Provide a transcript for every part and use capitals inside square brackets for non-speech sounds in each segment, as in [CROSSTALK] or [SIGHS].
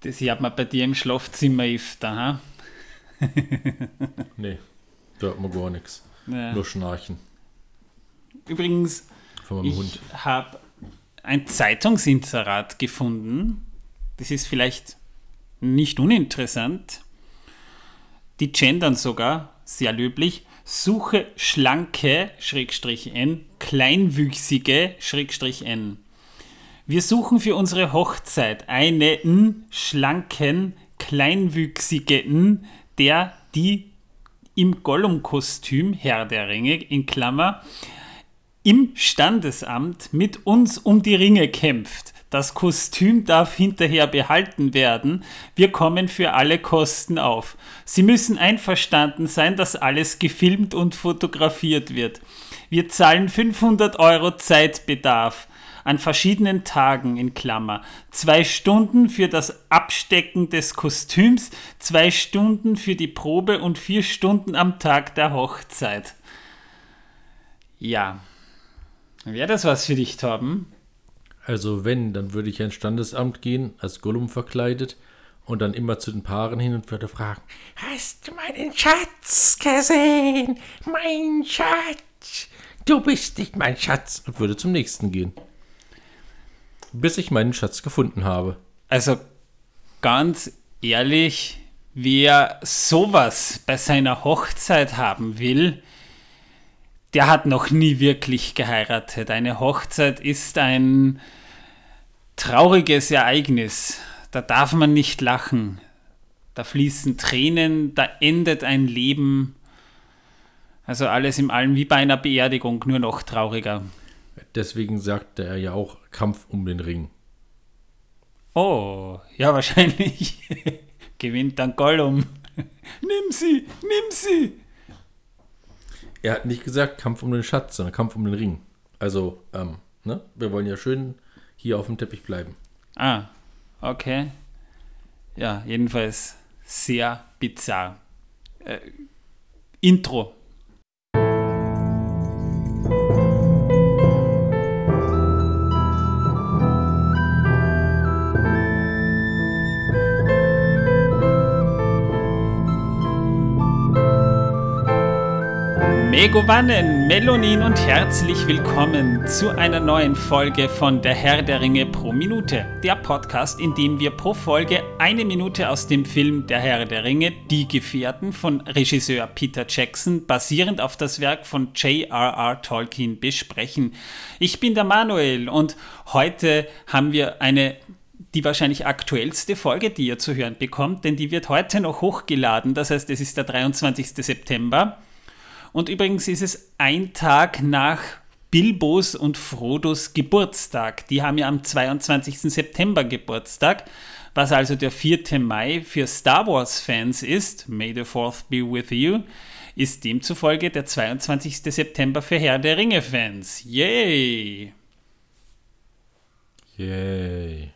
Das hat man bei dir im Schlafzimmer öfter, ha? [LAUGHS] nee, da hat man gar nichts. Ja. Nur Schnarchen. Übrigens, ich habe ein Zeitungsinserat gefunden. Das ist vielleicht nicht uninteressant. Die gendern sogar, sehr löblich. Suche schlanke, Schrägstrich N, kleinwüchsige, Schrägstrich N. Wir suchen für unsere Hochzeit einen schlanken, kleinwüchsigen, der die im Gollum-Kostüm, Herr der Ringe, in Klammer, im Standesamt mit uns um die Ringe kämpft. Das Kostüm darf hinterher behalten werden. Wir kommen für alle Kosten auf. Sie müssen einverstanden sein, dass alles gefilmt und fotografiert wird. Wir zahlen 500 Euro Zeitbedarf an verschiedenen Tagen in Klammer. Zwei Stunden für das Abstecken des Kostüms, zwei Stunden für die Probe und vier Stunden am Tag der Hochzeit. Ja. Wäre das was für dich, Torben? Also wenn, dann würde ich ins Standesamt gehen, als Gollum verkleidet und dann immer zu den Paaren hin und würde fragen, Hast du meinen Schatz gesehen? Mein Schatz! Du bist nicht mein Schatz! Und würde zum nächsten gehen bis ich meinen Schatz gefunden habe. Also ganz ehrlich, wer sowas bei seiner Hochzeit haben will, der hat noch nie wirklich geheiratet. Eine Hochzeit ist ein trauriges Ereignis. Da darf man nicht lachen. Da fließen Tränen, da endet ein Leben. Also alles im Allem wie bei einer Beerdigung, nur noch trauriger. Deswegen sagte er ja auch Kampf um den Ring. Oh, ja, wahrscheinlich [LAUGHS] gewinnt dann Gollum. [LAUGHS] nimm sie, nimm sie! Er hat nicht gesagt Kampf um den Schatz, sondern Kampf um den Ring. Also, ähm, ne? Wir wollen ja schön hier auf dem Teppich bleiben. Ah, okay. Ja, jedenfalls sehr bizarr. Äh, Intro. Megovanen, Melonin und herzlich willkommen zu einer neuen Folge von Der Herr der Ringe pro Minute. Der Podcast, in dem wir pro Folge eine Minute aus dem Film Der Herr der Ringe, Die Gefährten von Regisseur Peter Jackson, basierend auf das Werk von J.R.R. Tolkien besprechen. Ich bin der Manuel und heute haben wir eine die wahrscheinlich aktuellste Folge, die ihr zu hören bekommt, denn die wird heute noch hochgeladen. Das heißt, es ist der 23. September. Und übrigens ist es ein Tag nach Bilbos und Frodos Geburtstag. Die haben ja am 22. September Geburtstag, was also der 4. Mai für Star Wars-Fans ist. May the 4th be with you. Ist demzufolge der 22. September für Herr der Ringe-Fans. Yay! Yay!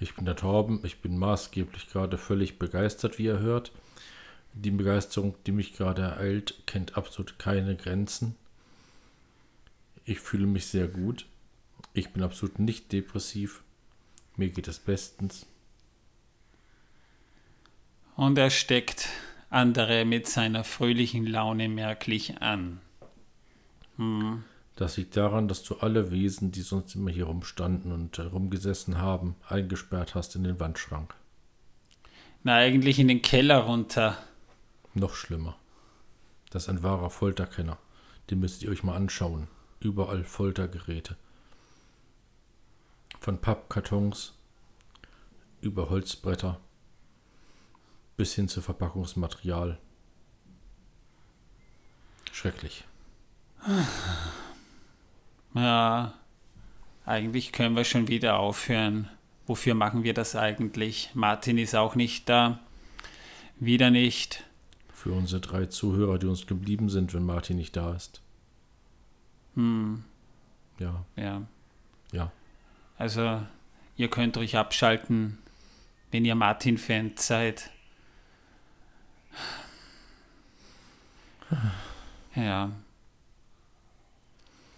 Ich bin der Torben, ich bin maßgeblich gerade völlig begeistert, wie ihr hört. Die Begeisterung, die mich gerade ereilt, kennt absolut keine Grenzen. Ich fühle mich sehr gut. Ich bin absolut nicht depressiv. Mir geht es bestens. Und er steckt andere mit seiner fröhlichen Laune merklich an. Hm. Das liegt daran, dass du alle Wesen, die sonst immer hier rumstanden und rumgesessen haben, eingesperrt hast in den Wandschrank. Na, eigentlich in den Keller runter. Noch schlimmer. Das ist ein wahrer Folterkenner. Den müsst ihr euch mal anschauen. Überall Foltergeräte. Von Pappkartons über Holzbretter bis hin zu Verpackungsmaterial. Schrecklich. [SIGHS] Ja, eigentlich können wir schon wieder aufhören. Wofür machen wir das eigentlich? Martin ist auch nicht da. Wieder nicht für unsere drei Zuhörer, die uns geblieben sind, wenn Martin nicht da ist. Hm. Ja. Ja. Ja. Also, ihr könnt euch abschalten, wenn ihr Martin-Fan seid. Ja.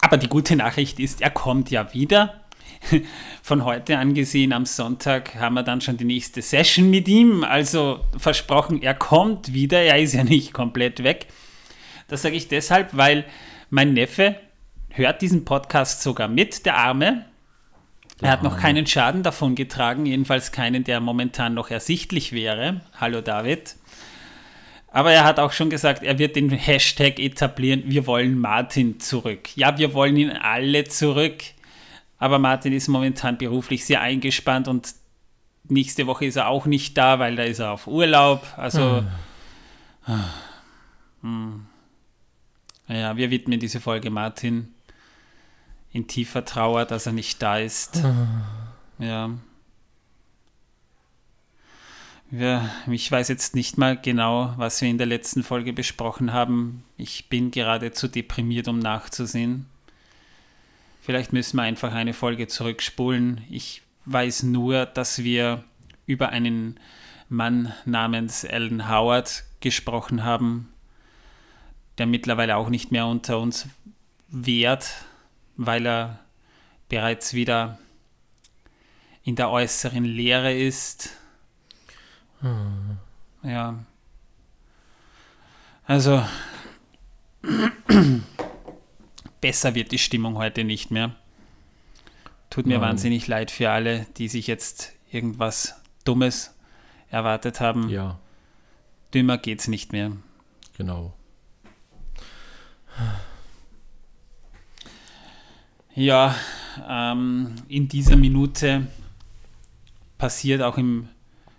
Aber die gute Nachricht ist, er kommt ja wieder. [LAUGHS] von heute angesehen, am Sonntag haben wir dann schon die nächste Session mit ihm. Also versprochen, er kommt wieder, er ist ja nicht komplett weg. Das sage ich deshalb, weil mein Neffe hört diesen Podcast sogar mit, der Arme. Er hat noch keinen Schaden davon getragen, jedenfalls keinen, der momentan noch ersichtlich wäre. Hallo David. Aber er hat auch schon gesagt, er wird den Hashtag etablieren, wir wollen Martin zurück. Ja, wir wollen ihn alle zurück. Aber Martin ist momentan beruflich sehr eingespannt und nächste Woche ist er auch nicht da, weil da ist er auf Urlaub. Also, hm. Hm. ja, wir widmen diese Folge Martin in tiefer Trauer, dass er nicht da ist. Ja. Ja, ich weiß jetzt nicht mal genau, was wir in der letzten Folge besprochen haben. Ich bin gerade zu deprimiert, um nachzusehen. Vielleicht müssen wir einfach eine Folge zurückspulen. Ich weiß nur, dass wir über einen Mann namens Alan Howard gesprochen haben, der mittlerweile auch nicht mehr unter uns wehrt, weil er bereits wieder in der äußeren Leere ist hm. Ja. Also, [CLEARS THROAT] besser wird die Stimmung heute nicht mehr. Tut mir Nein. wahnsinnig leid für alle, die sich jetzt irgendwas Dummes erwartet haben. Ja. Dümmer geht's nicht mehr. Genau. Ja, ähm, in dieser Minute passiert auch im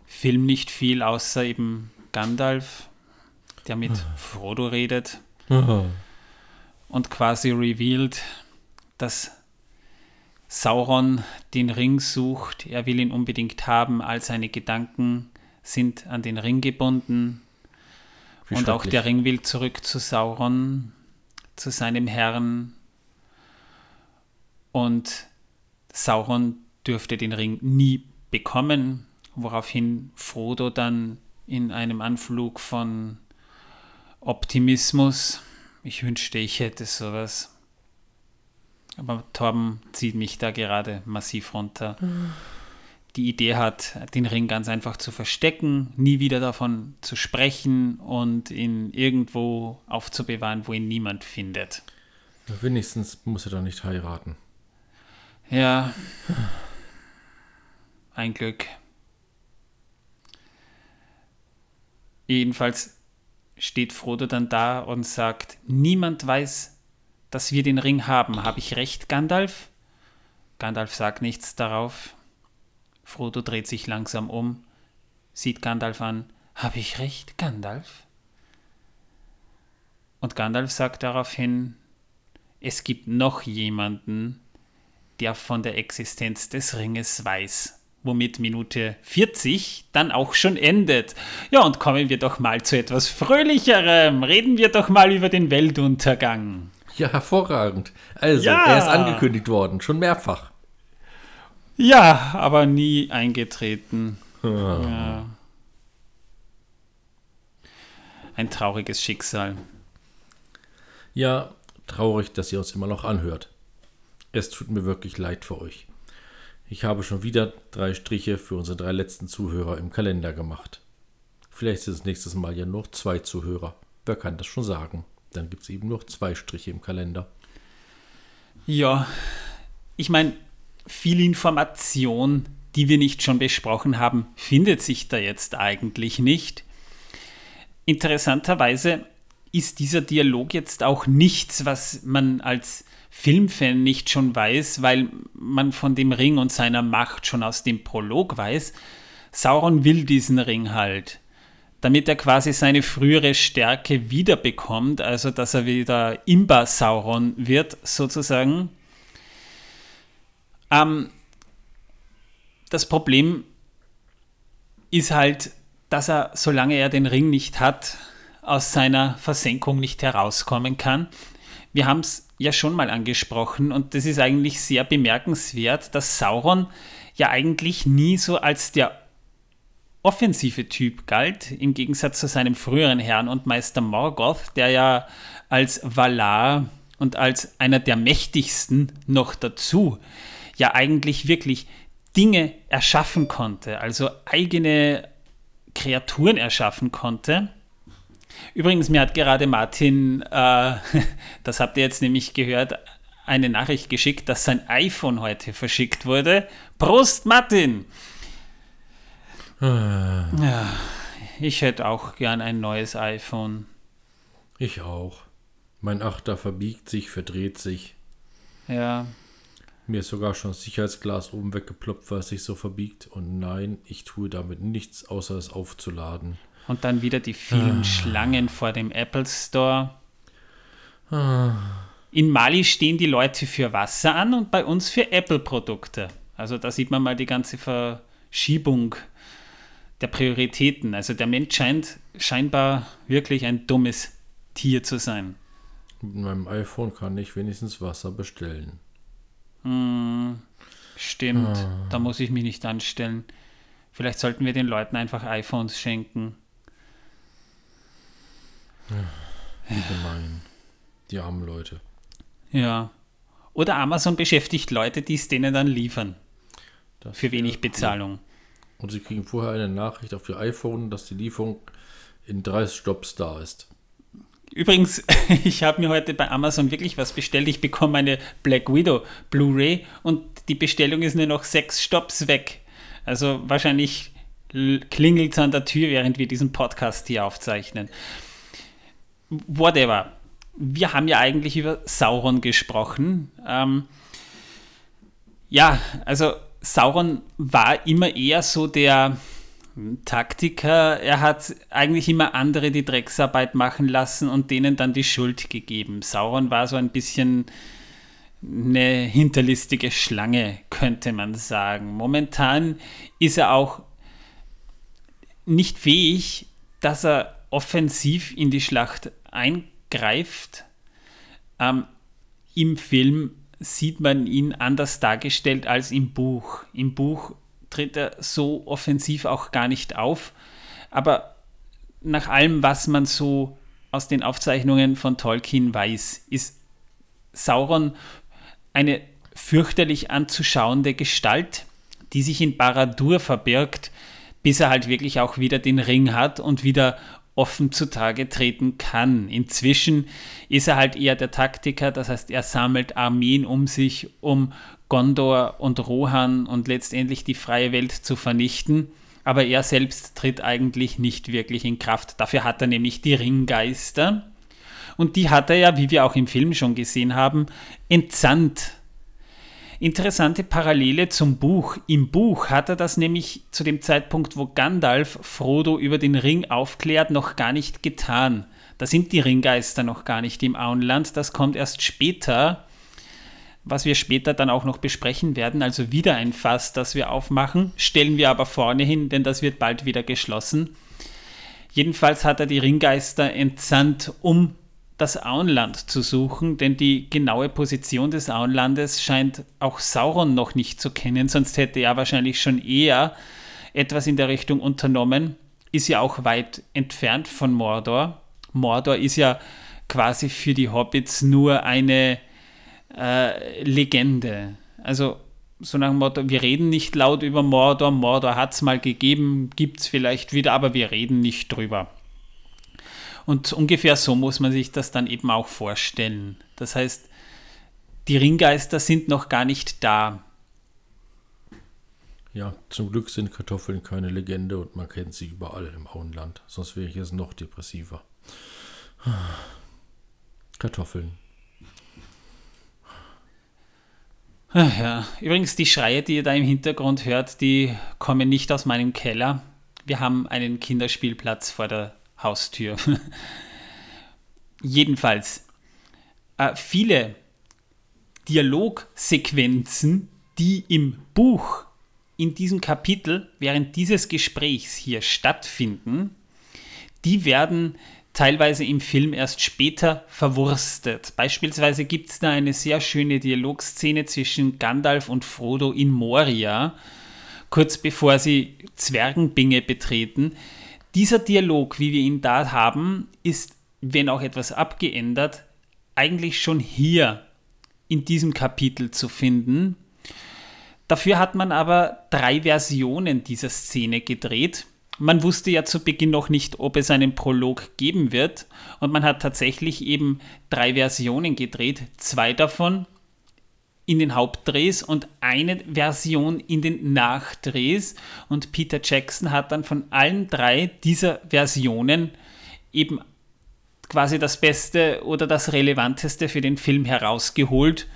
Film nicht viel, außer eben Gandalf, der mit. [LAUGHS] Frodo redet Aha. Und quasi revealed, dass Sauron den Ring sucht. Er will ihn unbedingt haben, all seine Gedanken sind an den Ring gebunden. Wie und auch der Ring will zurück zu Sauron, zu seinem Herrn. Und Sauron dürfte den Ring nie bekommen woraufhin Frodo dann in einem Anflug von Optimismus, ich wünschte, ich hätte sowas. Aber Torben zieht mich da gerade massiv runter. Mhm. Die Idee hat, den Ring ganz einfach zu verstecken, nie wieder davon zu sprechen und ihn irgendwo aufzubewahren, wo ihn niemand findet. Wenigstens muss er doch nicht heiraten. Ja. Ein Glück. Jedenfalls steht Frodo dann da und sagt, niemand weiß, dass wir den Ring haben. Habe ich recht, Gandalf? Gandalf sagt nichts darauf. Frodo dreht sich langsam um, sieht Gandalf an. Habe ich recht, Gandalf? Und Gandalf sagt daraufhin, es gibt noch jemanden, der von der Existenz des Ringes weiß womit Minute 40 dann auch schon endet. Ja, und kommen wir doch mal zu etwas Fröhlicherem. Reden wir doch mal über den Weltuntergang. Ja, hervorragend. Also, ja. er ist angekündigt worden, schon mehrfach. Ja, aber nie eingetreten. Ah. Ja. Ein trauriges Schicksal. Ja, traurig, dass ihr uns immer noch anhört. Es tut mir wirklich leid für euch. Ich habe schon wieder drei Striche für unsere drei letzten Zuhörer im Kalender gemacht. Vielleicht sind es nächstes Mal ja noch zwei Zuhörer. Wer kann das schon sagen? Dann gibt es eben noch zwei Striche im Kalender. Ja, ich meine, viel Information, die wir nicht schon besprochen haben, findet sich da jetzt eigentlich nicht. Interessanterweise ist dieser Dialog jetzt auch nichts, was man als Filmfan nicht schon weiß, weil man von dem Ring und seiner Macht schon aus dem Prolog weiß. Sauron will diesen Ring halt, damit er quasi seine frühere Stärke wiederbekommt, also dass er wieder Imba Sauron wird, sozusagen. Ähm, das Problem ist halt, dass er, solange er den Ring nicht hat, aus seiner Versenkung nicht herauskommen kann. Wir haben es ja schon mal angesprochen und das ist eigentlich sehr bemerkenswert, dass Sauron ja eigentlich nie so als der offensive Typ galt, im Gegensatz zu seinem früheren Herrn und Meister Morgoth, der ja als Valar und als einer der mächtigsten noch dazu ja eigentlich wirklich Dinge erschaffen konnte, also eigene Kreaturen erschaffen konnte. Übrigens, mir hat gerade Martin, äh, [LAUGHS] das habt ihr jetzt nämlich gehört, eine Nachricht geschickt, dass sein iPhone heute verschickt wurde. Prost, Martin! Ah. Ja, ich hätte auch gern ein neues iPhone. Ich auch. Mein Achter verbiegt sich, verdreht sich. Ja. Mir ist sogar schon das Sicherheitsglas oben weggeploppt, weil es sich so verbiegt. Und nein, ich tue damit nichts, außer es aufzuladen. Und dann wieder die vielen ah. Schlangen vor dem Apple Store. Ah. In Mali stehen die Leute für Wasser an und bei uns für Apple-Produkte. Also da sieht man mal die ganze Verschiebung der Prioritäten. Also der Mensch scheint scheinbar wirklich ein dummes Tier zu sein. Mit meinem iPhone kann ich wenigstens Wasser bestellen. Hm, stimmt, ah. da muss ich mich nicht anstellen. Vielleicht sollten wir den Leuten einfach iPhones schenken. Wie gemein. Die armen Leute. Ja. Oder Amazon beschäftigt Leute, die es denen dann liefern. Das für wenig Bezahlung. Und sie kriegen vorher eine Nachricht auf ihr iPhone, dass die Lieferung in drei Stops da ist. Übrigens, [LAUGHS] ich habe mir heute bei Amazon wirklich was bestellt. Ich bekomme eine Black Widow Blu-ray und die Bestellung ist nur noch sechs Stops weg. Also wahrscheinlich klingelt es an der Tür, während wir diesen Podcast hier aufzeichnen. Whatever. Wir haben ja eigentlich über Sauron gesprochen. Ähm, ja, also Sauron war immer eher so der Taktiker. Er hat eigentlich immer andere die Drecksarbeit machen lassen und denen dann die Schuld gegeben. Sauron war so ein bisschen eine hinterlistige Schlange, könnte man sagen. Momentan ist er auch nicht fähig, dass er offensiv in die Schlacht eingreift. Ähm, Im Film sieht man ihn anders dargestellt als im Buch. Im Buch tritt er so offensiv auch gar nicht auf. Aber nach allem, was man so aus den Aufzeichnungen von Tolkien weiß, ist Sauron eine fürchterlich anzuschauende Gestalt, die sich in Baradur verbirgt, bis er halt wirklich auch wieder den Ring hat und wieder offen zutage treten kann. Inzwischen ist er halt eher der Taktiker, das heißt, er sammelt Armeen um sich, um Gondor und Rohan und letztendlich die freie Welt zu vernichten. Aber er selbst tritt eigentlich nicht wirklich in Kraft. Dafür hat er nämlich die Ringgeister. Und die hat er ja, wie wir auch im Film schon gesehen haben, entsandt Interessante Parallele zum Buch. Im Buch hat er das nämlich zu dem Zeitpunkt, wo Gandalf Frodo über den Ring aufklärt, noch gar nicht getan. Da sind die Ringgeister noch gar nicht im Auenland. Das kommt erst später, was wir später dann auch noch besprechen werden. Also wieder ein Fass, das wir aufmachen. Stellen wir aber vorne hin, denn das wird bald wieder geschlossen. Jedenfalls hat er die Ringgeister entsandt, um das Auenland zu suchen, denn die genaue Position des Auenlandes scheint auch Sauron noch nicht zu kennen, sonst hätte er wahrscheinlich schon eher etwas in der Richtung unternommen. Ist ja auch weit entfernt von Mordor. Mordor ist ja quasi für die Hobbits nur eine äh, Legende. Also so nach dem Motto, wir reden nicht laut über Mordor, Mordor hat es mal gegeben, gibt es vielleicht wieder, aber wir reden nicht drüber. Und ungefähr so muss man sich das dann eben auch vorstellen. Das heißt, die Ringgeister sind noch gar nicht da. Ja, zum Glück sind Kartoffeln keine Legende und man kennt sie überall im Auenland. Sonst wäre ich jetzt noch depressiver. Kartoffeln. Ach ja, übrigens die Schreie, die ihr da im Hintergrund hört, die kommen nicht aus meinem Keller. Wir haben einen Kinderspielplatz vor der Haustür. [LAUGHS] Jedenfalls, äh, viele Dialogsequenzen, die im Buch in diesem Kapitel während dieses Gesprächs hier stattfinden, die werden teilweise im Film erst später verwurstet. Beispielsweise gibt es da eine sehr schöne Dialogszene zwischen Gandalf und Frodo in Moria, kurz bevor sie Zwergenbinge betreten, dieser Dialog, wie wir ihn da haben, ist, wenn auch etwas abgeändert, eigentlich schon hier in diesem Kapitel zu finden. Dafür hat man aber drei Versionen dieser Szene gedreht. Man wusste ja zu Beginn noch nicht, ob es einen Prolog geben wird. Und man hat tatsächlich eben drei Versionen gedreht. Zwei davon in den Hauptdrehs und eine Version in den Nachdrehs. Und Peter Jackson hat dann von allen drei dieser Versionen eben quasi das Beste oder das Relevanteste für den Film herausgeholt,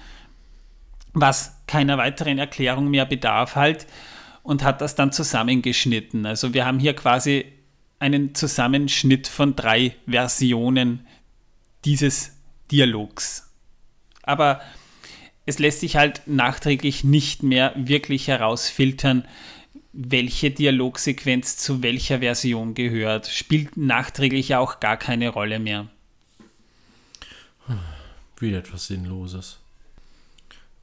was keiner weiteren Erklärung mehr bedarf halt und hat das dann zusammengeschnitten. Also wir haben hier quasi einen Zusammenschnitt von drei Versionen dieses Dialogs. Aber es lässt sich halt nachträglich nicht mehr wirklich herausfiltern, welche Dialogsequenz zu welcher Version gehört. Spielt nachträglich auch gar keine Rolle mehr. Wieder etwas Sinnloses.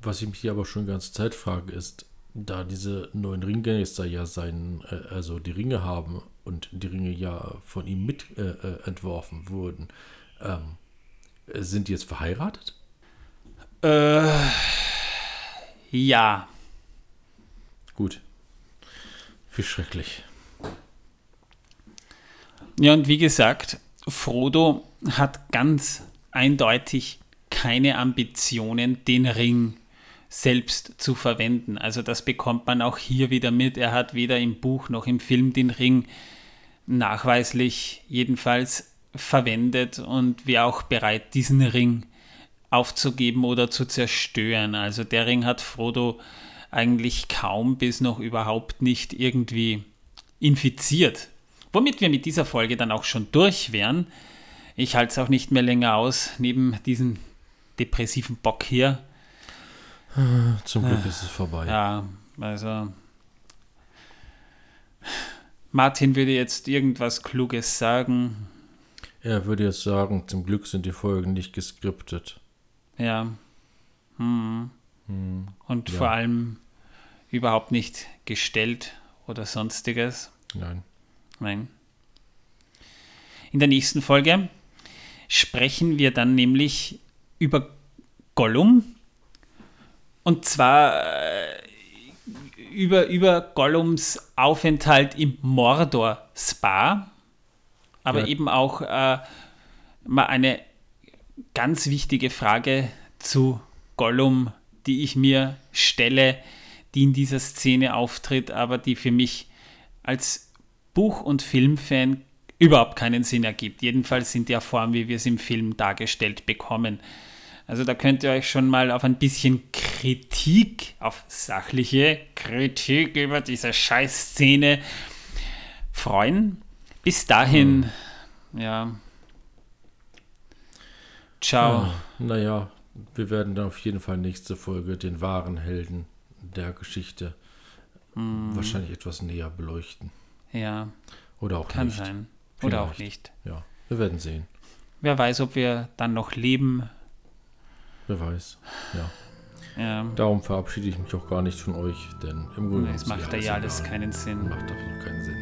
Was ich mich hier aber schon die ganze Zeit frage, ist, da diese neuen Ringgangster ja sein, äh, also die Ringe haben und die Ringe ja von ihm mit äh, äh entworfen wurden, ähm, sind die jetzt verheiratet? Äh, ja. Gut. Wie schrecklich. Ja, und wie gesagt, Frodo hat ganz eindeutig keine Ambitionen, den Ring selbst zu verwenden. Also das bekommt man auch hier wieder mit. Er hat weder im Buch noch im Film den Ring nachweislich jedenfalls verwendet und wäre auch bereit, diesen Ring aufzugeben oder zu zerstören. Also der Ring hat Frodo eigentlich kaum bis noch überhaupt nicht irgendwie infiziert. Womit wir mit dieser Folge dann auch schon durch wären. Ich halte es auch nicht mehr länger aus, neben diesem depressiven Bock hier. Zum Glück ist es vorbei. Ja, also. Martin würde jetzt irgendwas Kluges sagen. Er würde jetzt sagen, zum Glück sind die Folgen nicht geskriptet. Ja. Hm. Hm. Und ja. vor allem überhaupt nicht gestellt oder sonstiges. Nein. Nein. In der nächsten Folge sprechen wir dann nämlich über Gollum. Und zwar äh, über, über Gollums Aufenthalt im Mordor Spa. Aber ja. eben auch äh, mal eine ganz wichtige Frage zu Gollum, die ich mir stelle, die in dieser Szene auftritt, aber die für mich als Buch- und Filmfan überhaupt keinen Sinn ergibt. Jedenfalls in der Form, wie wir es im Film dargestellt bekommen. Also da könnt ihr euch schon mal auf ein bisschen Kritik, auf sachliche Kritik über diese Scheißszene freuen. Bis dahin, hm. ja, Ciao. Ah, naja, wir werden dann auf jeden Fall nächste Folge den wahren Helden der Geschichte mm. wahrscheinlich etwas näher beleuchten. Ja. Oder auch Kann nicht. sein. Oder Vielleicht. auch nicht. Ja, wir werden sehen. Wer weiß, ob wir dann noch leben. Wer weiß, ja. Ja. Darum verabschiede ich mich auch gar nicht von euch, denn im Grunde Es macht ja alles keinen Sinn. Macht doch keinen Sinn.